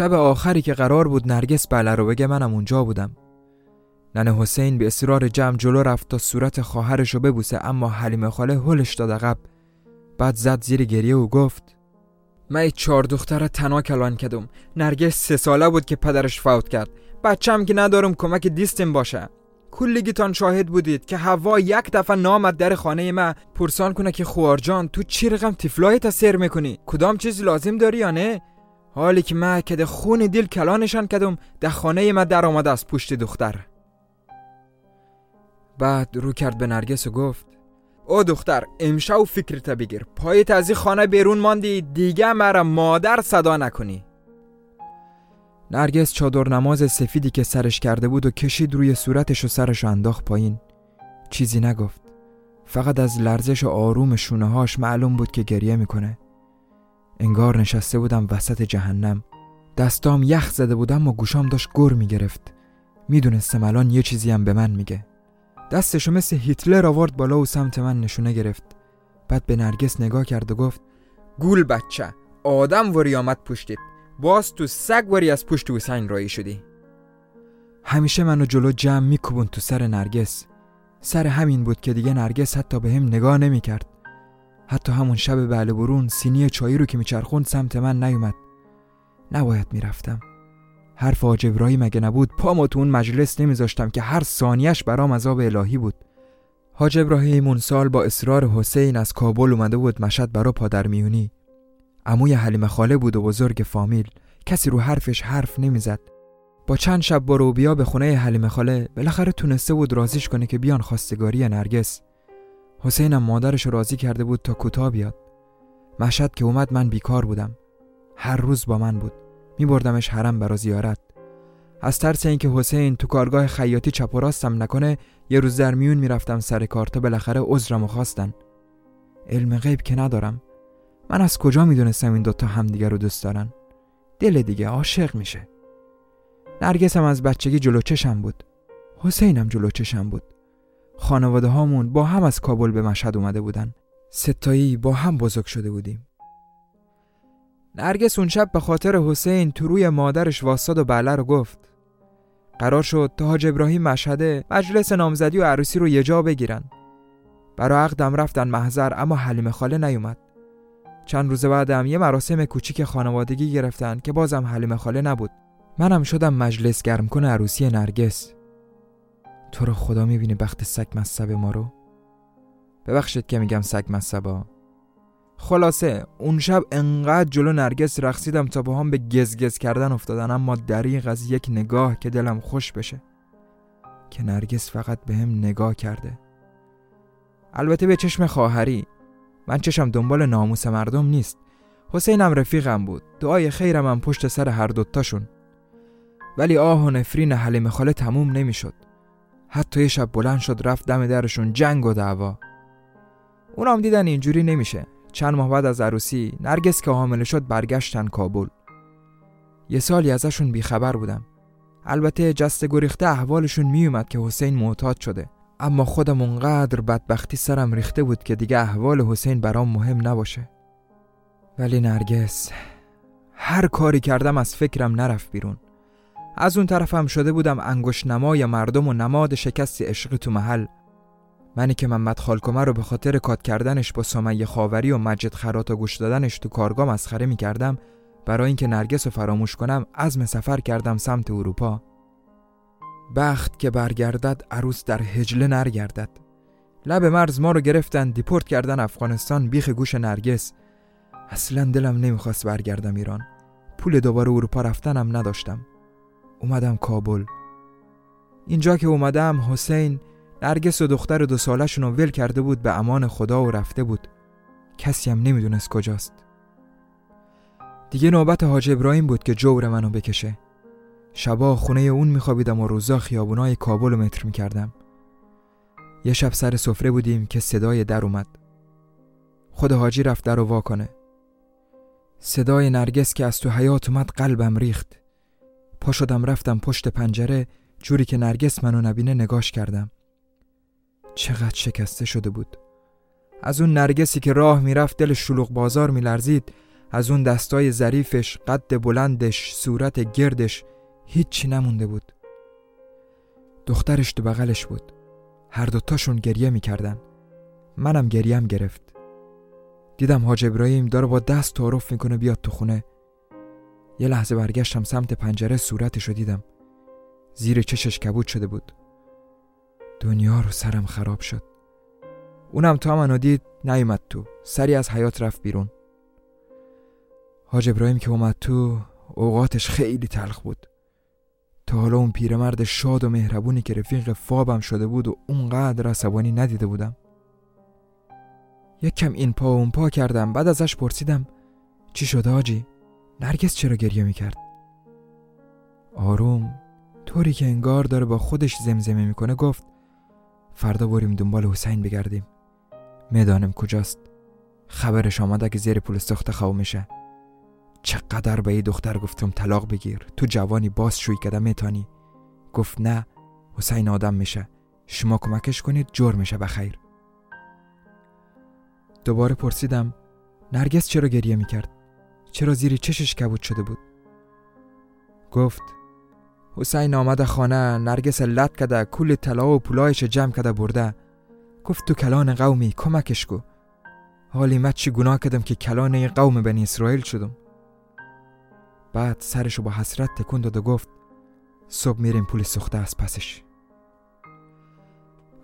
شب آخری که قرار بود نرگس بله رو بگه منم اونجا بودم. ننه حسین به اصرار جمع جلو رفت تا صورت خواهرش رو ببوسه اما حلیمه خاله هلش داد عقب. بعد زد زیر گریه و گفت من چهار دختر تنها کلان کدم نرگس سه ساله بود که پدرش فوت کرد. بچم که ندارم کمک دیستم باشه. کلگیتان شاهد بودید که هوا یک دفعه نامد در خانه ما پرسان کنه که خوارجان تو چی رقم تفلایت سر می‌کنی؟ کدام چیز لازم داری یا نه؟ حالی که ما که خون دل کلانشان کدم در خانه ما در آمده از پشت دختر. بعد رو کرد به نرگس و گفت او دختر امشو فکرت بگیر. پایت از این خانه بیرون ماندی دیگه مرا مادر صدا نکنی. نرگس چادر نماز سفیدی که سرش کرده بود و کشید روی صورتش و سرش انداخت پایین. چیزی نگفت. فقط از لرزش و آروم شونه هاش معلوم بود که گریه می‌کنه. انگار نشسته بودم وسط جهنم. دستام یخ زده بودم و گوشام داشت گر می‌گرفت. می‌دونستم الان یه چیزی هم به من میگه. دستشو مثل هیتلر آورد بالا و سمت من نشونه گرفت. بعد به نرگس نگاه کرد و گفت گول بچه آدم وری آمد پشتید باز تو سگ وری از پشت حسین رایی شدی. همیشه منو جلو جمع میکوبون تو سر نرگس. سر همین بود که دیگه نرگس حتی به هم نگاه نمی‌کرد. حتی همون شب بله برون سینی چایی رو که میچرخوند سمت من نیومد. نباید می‌رفتم. حرف آجبرایی مگه نبود؟ پامو تو اون مجلس نمیذاشتم که هر ثانیش برام عذاب الهی بود. حاج ابراهیم اون سال با اصرار حسین از کابل اومده بود مشد برا پادر میونی. عموی حلیمه خاله بود و بزرگ فامیل. کسی رو حرفش حرف نمی‌زد. با چند شب برو بیا به خونه حلیمه خاله بالاخره تونسته بود رازیش کنه که بیان خواستگاری نرگس. حسینم مادرش راضی کرده بود تا کوتاه بیاد. مشهد که اومد من بیکار بودم. هر روز با من بود. می بردمش حرم برا زیارت. از ترس اینکه حسین تو کارگاه خیاطی چپ و راستم نکنه یه روز در میون می‌رفتم سر کار تا بالاخره عذرمو خواستن. علم غیب که ندارم. من از کجا می‌دونستم این دوتا همدیگه رو دوست دارن؟ دل دیگه عاشق میشه. نرگسم از بچگی جلو چشم بود. حسینم جلو چشم بود. خانواده هامون با هم از کابل به مشهد اومده بودن. ستایی با هم بزرگ شده بودیم. نرگس اون شب به خاطر حسین تو روی مادرش واساد و بله رو گفت. قرار شد تا حاج ابراهیم مشهده مجلس نامزدی و عروسی رو یه جا بگیرن. برا عقدم رفتن محضر اما حلیم خاله نیومد. چند روز بعدم یه مراسم کوچیک خانوادگی گرفتن که بازم حلیم خاله نبود. منم شدم مجلس گرم کنه عروسی نرگس. تو رو خدا می‌بینی بخت سگ مصب ما رو؟ ببخشید که میگم سگ مصبا خلاصه اون شب انقدر جلو نرگس رقصیدم تا با هم به گزگز کردن افتادن اما دریغ از یک نگاه که دلم خوش بشه که نرگس فقط به هم نگاه کرده. البته به چشم خواهری من چشم دنبال ناموس مردم نیست. حسینم رفیقم بود دعای خیرم هم پشت سر هر دوتاشون. ولی آه و نفرین حلیم خاله تموم نمی‌شد. حتی یه شب بلند شد رفت دم درشون جنگ و دعوا. اونام دیدن اینجوری نمیشه. چند ماه بعد از عروسی نرگس که حامله شد برگشتن کابل. یه سالی ازشون بیخبر بودم. البته جست گریخته احوالشون میومد که حسین معتاد شده. اما خودم اونقدر بدبختی سرم ریخته بود که دیگه احوال حسین برام مهم نباشه. ولی نرگس هر کاری کردم از فکرم نرفت بیرون. از اون طرفم شده بودم انگوش نمای مردم و نماد شکست عشقی تو محل. منی که محمد خالکومه رو به خاطر کات کردنش با سمیه خاوری و مجد خرات و گوش دادنش تو کارگاه مسخره می کردم برای اینکه نرگس رو فراموش کنم عزم سفر کردم سمت اروپا. بخت که برگردد عروس در هجله نرگردد لب مرز ما رو گرفتن دیپورت کردن افغانستان بیخ گوش نرگس. اصلا دلم نمی‌خواست برگردم ایران. پول دوباره اروپا رفتنم نداشتم. اومدم کابل. اینجا که اومدم حسین نرگس و دختر دو سالشون رو ول کرده بود به امان خدا و رفته بود. کسی هم نمی‌دونست کجاست. دیگه نوبت حاج ابراهیم بود که جور منو بکشه. شبا خونه اون میخوابیدم و روزا خیابونای کابل رو متر می‌کردم. یه شب سر سفره بودیم که صدای در اومد. خود حاجی رفت در رو وا کنه. صدای نرگس که از تو حیات اومد قلبم ریخت. پا شدم رفتم پشت پنجره جوری که نرگس منو نبینه نگاش کردم. چقدر شکسته شده بود. از اون نرگسی که راه می‌رفت دل شلوغ بازار میلرزید از اون دستای ظریفش قد بلندش صورت گردش هیچی نمونده بود. دخترش تو بغلش بود. هر دوتاشون گریه می‌کردن. منم گریم گرفت. دیدم حاج ابراهیم داره با دست تعارف می‌کنه بیاد تو خونه. یه لحظه برگشتم سمت پنجره صورتش رو دیدم. زیر چشش کبود شده بود. دنیا رو سرم خراب شد. اونم تا منو دید نیومد تو. سری از حیات رفت بیرون. حاج ابراهیم که اومد تو اوقاتش خیلی تلخ بود. تا حالا اون پیرمرد شاد و مهربونی که رفیق فابم شده بود و اونقدر عصبانی ندیده بودم. یک کم این پا و اون پا کردم بعد ازش پرسیدم چی شده آجی؟ نرگس چرا گریه می‌کرد؟ آروم طوری که انگار داره با خودش زمزمه می‌کنه گفت فردا بریم دنبال حسین بگردیم. می‌دانم کجاست. خبرش آمده که زیر پول سخت خواه میشه. چقدر به ای دختر گفتم طلاق بگیر. تو جوانی باز شوی کده میتانی. گفت نه حسین آدم میشه. شما کمکش کنید جور میشه بخیر. دوباره پرسیدم نرگس چرا گریه می‌کرد؟ چرا زیر چشش کبود شده بود؟ گفت حسین آمده خانه نرگس لط کده کل طلا و پولایش جمع کده برده. گفت تو کلان قومی کمکش کو. حالی من چی گناه کدم که کلان قوم بنی اسرائیل شدم؟ بعد سرشو با حسرت تکون داد و گفت صبح میریم پول سوخته از پسش.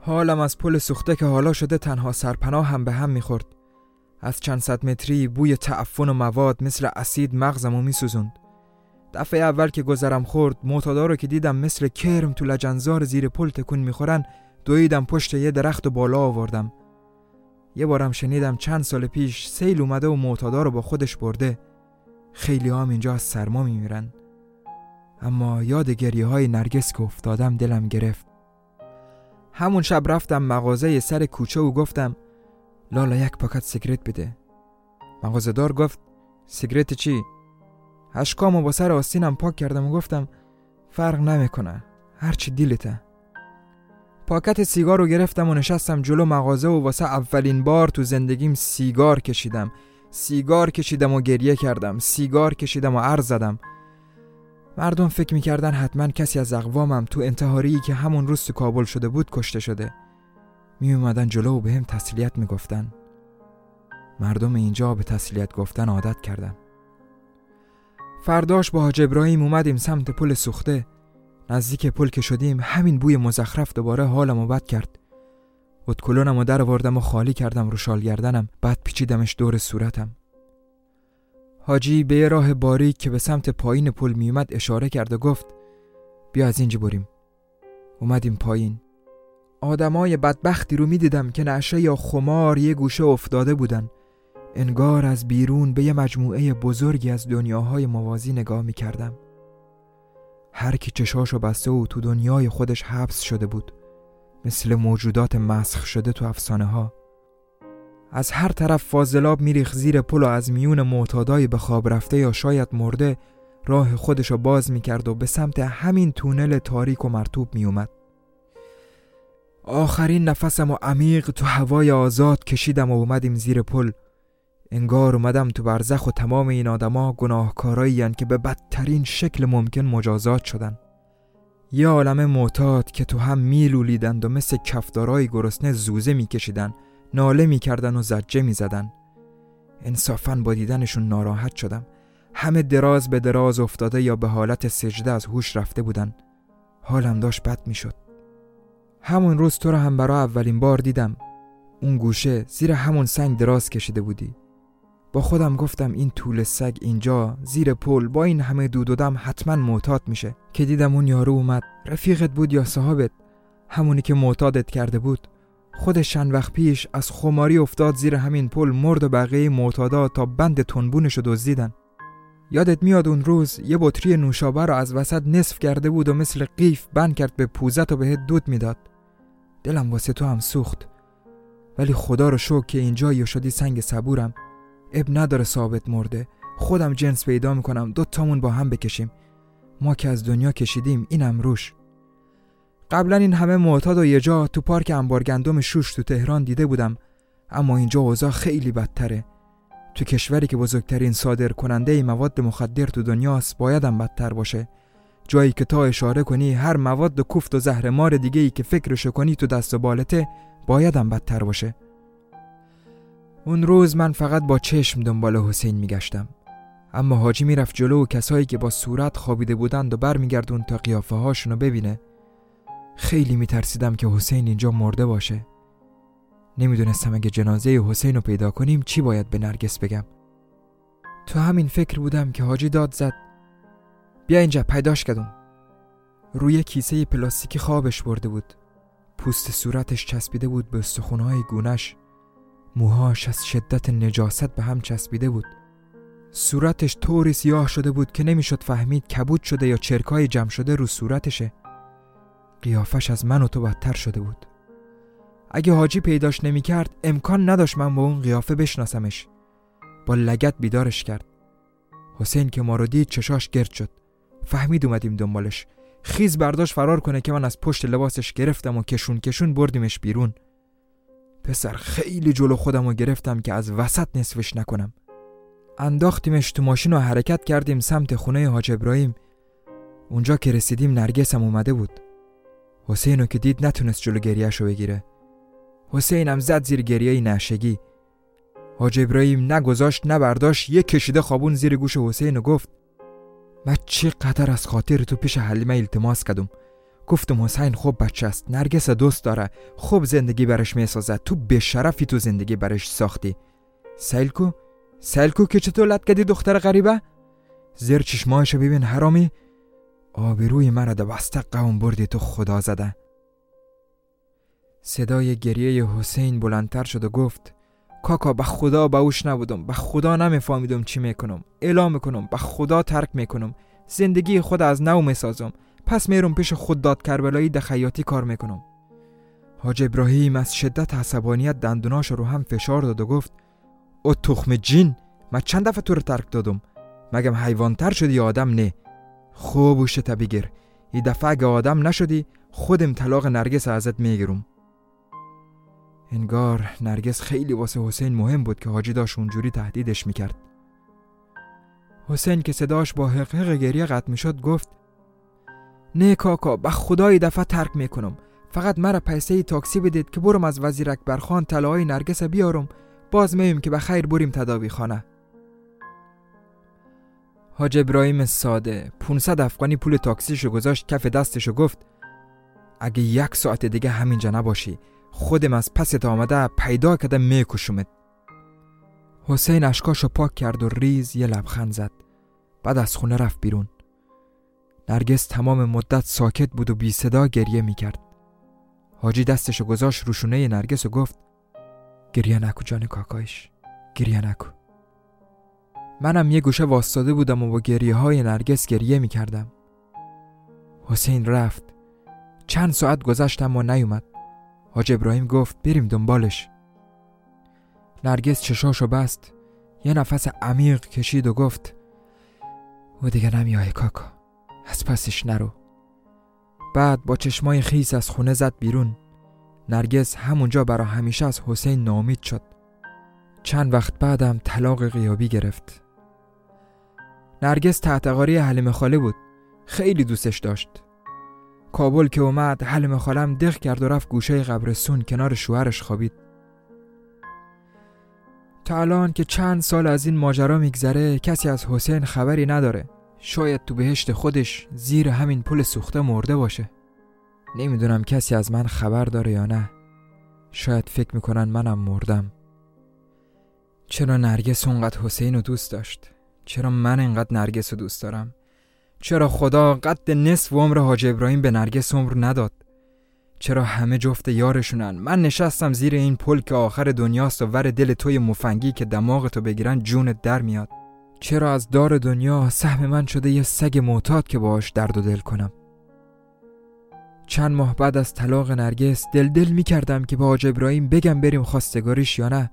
حالم از پل سوخته که حالا شده تنها سرپناه هم به هم می‌خورد. از چند صد متری بوی تعفن و مواد مثل اسید مغزمو میسوزوند. دفعه اول که گذرم خورد معتادا رو که دیدم مثل کرم تو لجنزار زیر پل تکون می‌خورن دویدم پشت یه درخت و بالا آوردم. یه بارم شنیدم چند سال پیش سیل اومده و معتادا رو با خودش برده. خیلی هم اینجا از سرما میمیرن. اما یاد گریه های نرگس که افتادم دلم گرفت. همون شب رفتم مغازه سر کوچه و گفتم لالا یک پاکت سیگرت بده. مغازه دار گفت سیگرت چی؟ اشکامو با سر آستینم پاک کردم و گفتم فرق نمی‌کنه. هرچی دیلته. پاکت سیگار رو گرفتم و نشستم جلو مغازه و واسه اولین بار تو زندگیم سیگار کشیدم. سیگار کشیدم و گریه کردم. سیگار کشیدم و عرض زدم. مردم فکر می‌کردن حتما کسی از اقوامم تو انتحاری که همون روز تو کابل شده بود کشته شده. می اومدن جلو و به هم تسلیت می‌گفتن. مردم اینجا به تسلیت گفتن عادت کردن. فرداش با حاج ابراهیم اومدیم سمت پل سوخته. نزدیک پل که شدیم همین بوی مزخرف دوباره حالمو بد کرد. اتکلونم و در و خالی کردم رو شال گردنم. بعد پیچیدمش دور صورتم. حاجی به یه راه باریک که به سمت پایین پل میومد اشاره کرد و گفت بیا از اینجا بریم. اومدیم پایین. آدمای بدبختی رو می‌دیدم که نشه یا خمار یه گوشه افتاده بودن. انگار از بیرون به یه مجموعه بزرگی از دنیاهای موازی نگاه می‌کردم. هر کی چشاشو بسته و تو دنیای خودش حبس شده بود. مثل موجودات مسخ شده تو افسانه ها از هر طرف فاضلاب میریخ زیر پل و از میون معتادای به خواب رفته یا شاید مرده راه خودش رو باز می‌کرد و به سمت همین تونل تاریک و مرتوب میومد آخرین نفسم و عمیق تو هوای آزاد کشیدم و اومدیم زیر پل. انگار اومدم تو برزخ و تمام این آدما گناهکارایی که به بدترین شکل ممکن مجازات شدن. یه عالم معتاد که تو هم میلولیدند و مثل کفدارای گرسنه زوزه میکشیدن ناله می‌کردن و زجه می‌زدن. انصافا با دیدنشون ناراحت شدم. همه دراز به دراز افتاده یا به حالت سجده از هوش رفته بودن. حالم داشت بد می‌شد. همون روز تو رو هم برای اولین بار دیدم. اون گوشه زیر همون سنگ دراز کشیده بودی. با خودم گفتم این طول سگ اینجا زیر پل با این همه دود و دم حتما معتاد میشه. که دیدم اون یارو اومد. رفیقت بود یا صاحبت؟ همونی که معتادت کرده بود. خودش چند وقت پیش از خماری افتاد زیر همین پل مرد و بقیه معتادا تا بند تنبونشو دزدیدن. یادت میاد اون روز یه بطری نوشابه رو از وسط نصف کرده بود و مثل قیف بند کرد به پوزت و بهت دود می‌داد. دلم واسه تو هم سوخت. ولی خدا رو شو که اینجا یا شدی سنگ صبورم. اب نداره ثابت مرده. خودم جنس پیدا می‌کنم. دو تامون با هم بکشیم. ما که از دنیا کشیدیم اینم روش. قبلا این همه معتاد و یه جا تو پارک انبار گندم شوش تو تهران دیده بودم. اما اینجا اوضاع خیلی بدتره. تو کشوری که بزرگترین صادر کننده مواد مخدر تو دنیاست بایدم بدتر باشه. جایی که تا اشاره کنی هر مواد کوفت و زهر مار دیگه ای که فکرشو کنی تو دست و بالته بایدم بدتر باشه. اون روز من فقط با چشم دنبال حسین میگشتم. اما حاجی می‌رفت جلو و کسایی که با صورت خوابیده بودند و برمیگردون تا قیافه هاشونو ببینه. خیلی میترسیدم که حسین اینجا مرده باشه. نمی‌دونستم اگه جنازه حسین رو پیدا کنیم چی باید به نرگس بگم. تو همین فکر بودم که حاجی داد زد بیا اینجا پیداش کردم روی کیسه پلاستیکی خوابش برده بود. پوست صورتش چسبیده بود به استخونهای گونش موهاش از شدت نجاست به هم چسبیده بود. صورتش طوری سیاه شده بود که نمی‌شد فهمید کبود شده یا چرکای جمع شده رو صورتشه. قیافش از من و تو بدتر شده بود. اگه حاجی پیداش نمی‌کرد امکان نداشت من با اون قیافه بشناسمش. با لگت بیدارش کرد. حسین که ما رو دید چشاش گرد شد. فهمید اومدیم دنبالش. خیز برداشت فرار کنه که من از پشت لباسش گرفتم و کشون کشون بردیمش بیرون. پسر خیلی جلو خودم رو گرفتم که از وسط نصفش نکنم. انداختیمش تو ماشین و حرکت کردیم سمت خونه حاج ابراهیم. اونجا که رسیدیم نرگسم اومده بود. حسین که دید نتونست جلو گریهش رو بگیره. حسینم زد زیر گریه نشگی حاج ابراهیم نگذاشت نبرداشت یک کشیده خوابون زیر گوش حسین و گفت من چقدر از خاطر تو پیش حلیمه التماس کردم. گفتم حسین خوب بچه است نرگس دوست داره. خوب زندگی برش می‌سازد. تو به شرفی تو زندگی برش ساختی. سیلکو؟ سیلکو که چطور لط کردی دختر غریبه؟ زیر چشمایشو ببین حرامی. آبروی مرا ده بسته قوم بردی تو خدا زده. صدای گریه حسین بلندتر شد و گفت کاکا به خدا باوش نبودم. به خدا نمیفهمیدم چی می‌کنم. اعلام می‌کنم. به خدا ترک می‌کنم. زندگی خود از نو می‌سازم. پس میرم پیش خودداد کربلایی ده خیاطی کار می‌کنم. حاج ابراهیم از شدت عصبانیت دندوناش رو هم فشار داد و گفت او تخم جین من چند دفعه تو رو ترک دادم. مگم حیوانتر شدی یا آدم نه؟ خوب و بگیر. ای دفعه اگه آدم نشدی خودم طلاق نرگس ازت می‌گیرم. انگار نرگس خیلی واسه حسین مهم بود که حاجی داشت اونجوری تهدیدش می‌کرد. حسین که صداش با حقیق گریه قطع می‌شد گفت نه کاکا به خدای دفعه ترک می‌کنم. فقط مرا پیسه تاکسی بدید که برم از وزیر اکبر خان طلاهای نرگس بیارم. باز میگم که به خیر بریم تداوی خانه. حاج ابراهیم ساده 500 افغانی پول تاکسیشو گذاشت کف دستشو گفت اگه یک ساعت دیگه همینجا نباشی خودم از پست آمده پیدا کده میکشمت حسین اشکاشو پاک کرد و ریز یه لبخند زد. بعد از خونه رفت بیرون. نرگس تمام مدت ساکت بود و بی صدا گریه می‌کرد. حاجی دستشو گذاشت روشونه نرگس و گفت گریه نکو جان کاکایش گریه نکو. منم یه گوشه واستاده بودم و با گریه های نرگس گریه می‌کردم. حسین رفت. چند ساعت گذشتم و نیومد. حاج ابراهیم گفت بریم دنبالش. نرگس چشاشو بست یه نفس عمیق کشید و گفت او دیگه نمیای کاکا از پسش نرو. بعد با چشمای خیس از خونه زد بیرون. نرگس همونجا برا همیشه از حسین نامید شد. چند وقت بعدم طلاق غیابی گرفت. نرگس تحتقاری حلیم خاله بود. خیلی دوستش داشت. کابل که اومد حلیم خالم دق کرد و رفت گوشه قبرستون کنار شوهرش خوابید. تا الان که چند سال از این ماجرا میگذره کسی از حسین خبری نداره. شاید تو بهشت خودش زیر همین پل سوخته مرده باشه. نمی‌دونم کسی از من خبر داره یا نه. شاید فکر می‌کنن منم مردم. چرا نرگس اونقدر حسین رو دوست داشت؟ چرا من انقدر نرگس رو دوست دارم؟ چرا خدا قد نصف عمر حاج ابراهیم به نرگس عمر نداد؟ چرا همه جفت یارشونن؟ من نشستم زیر این پل که آخر دنیاست و ور دل توی مفنگی که دماغتو بگیرن جونت در میاد. چرا از دار دنیا سهم من شده یه سگ معتاد که باهاش درد و دل کنم؟ چند ماه بعد از طلاق نرگس دل دل می کردم که با حاج ابراهیم بگم بریم خواستگاریش یا نه.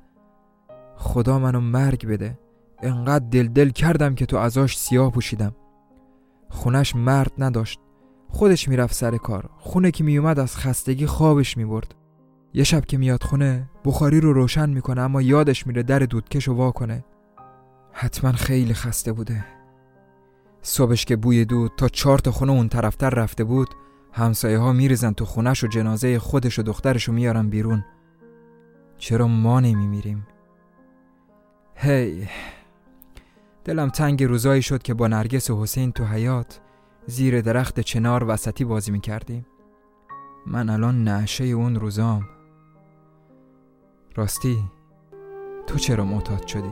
خدا منو مرگ بده. انقدر دل دل کردم که تو ازاش سیاه پوشیدم. خونش مرد نداشت. خودش می‌رفت سر کار. خونه که میومد از خستگی خوابش می‌برد. یه شب که میاد خونه بخاری رو روشن می‌کنه اما یادش میره در دودکش رو وا کنه. حتما خیلی خسته بوده. صبحش که بوی دود تا چهار تا خونه اون طرفتر رفته بود همسایه ها میریزن تو خونش و جنازه خودش و دخترش رو میارن بیرون. چرا ما نمیمیریم؟ هی! دلم تنگ روزایی شد که با نرگس و حسین تو حیات زیر درخت چنار وسطی بازی می‌کردیم من الان نعشه اون روزام راستی تو چرا معتاد شدی؟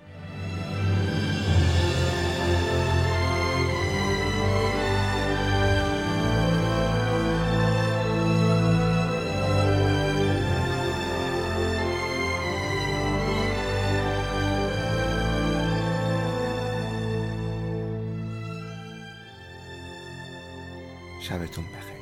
شبتون بخیر.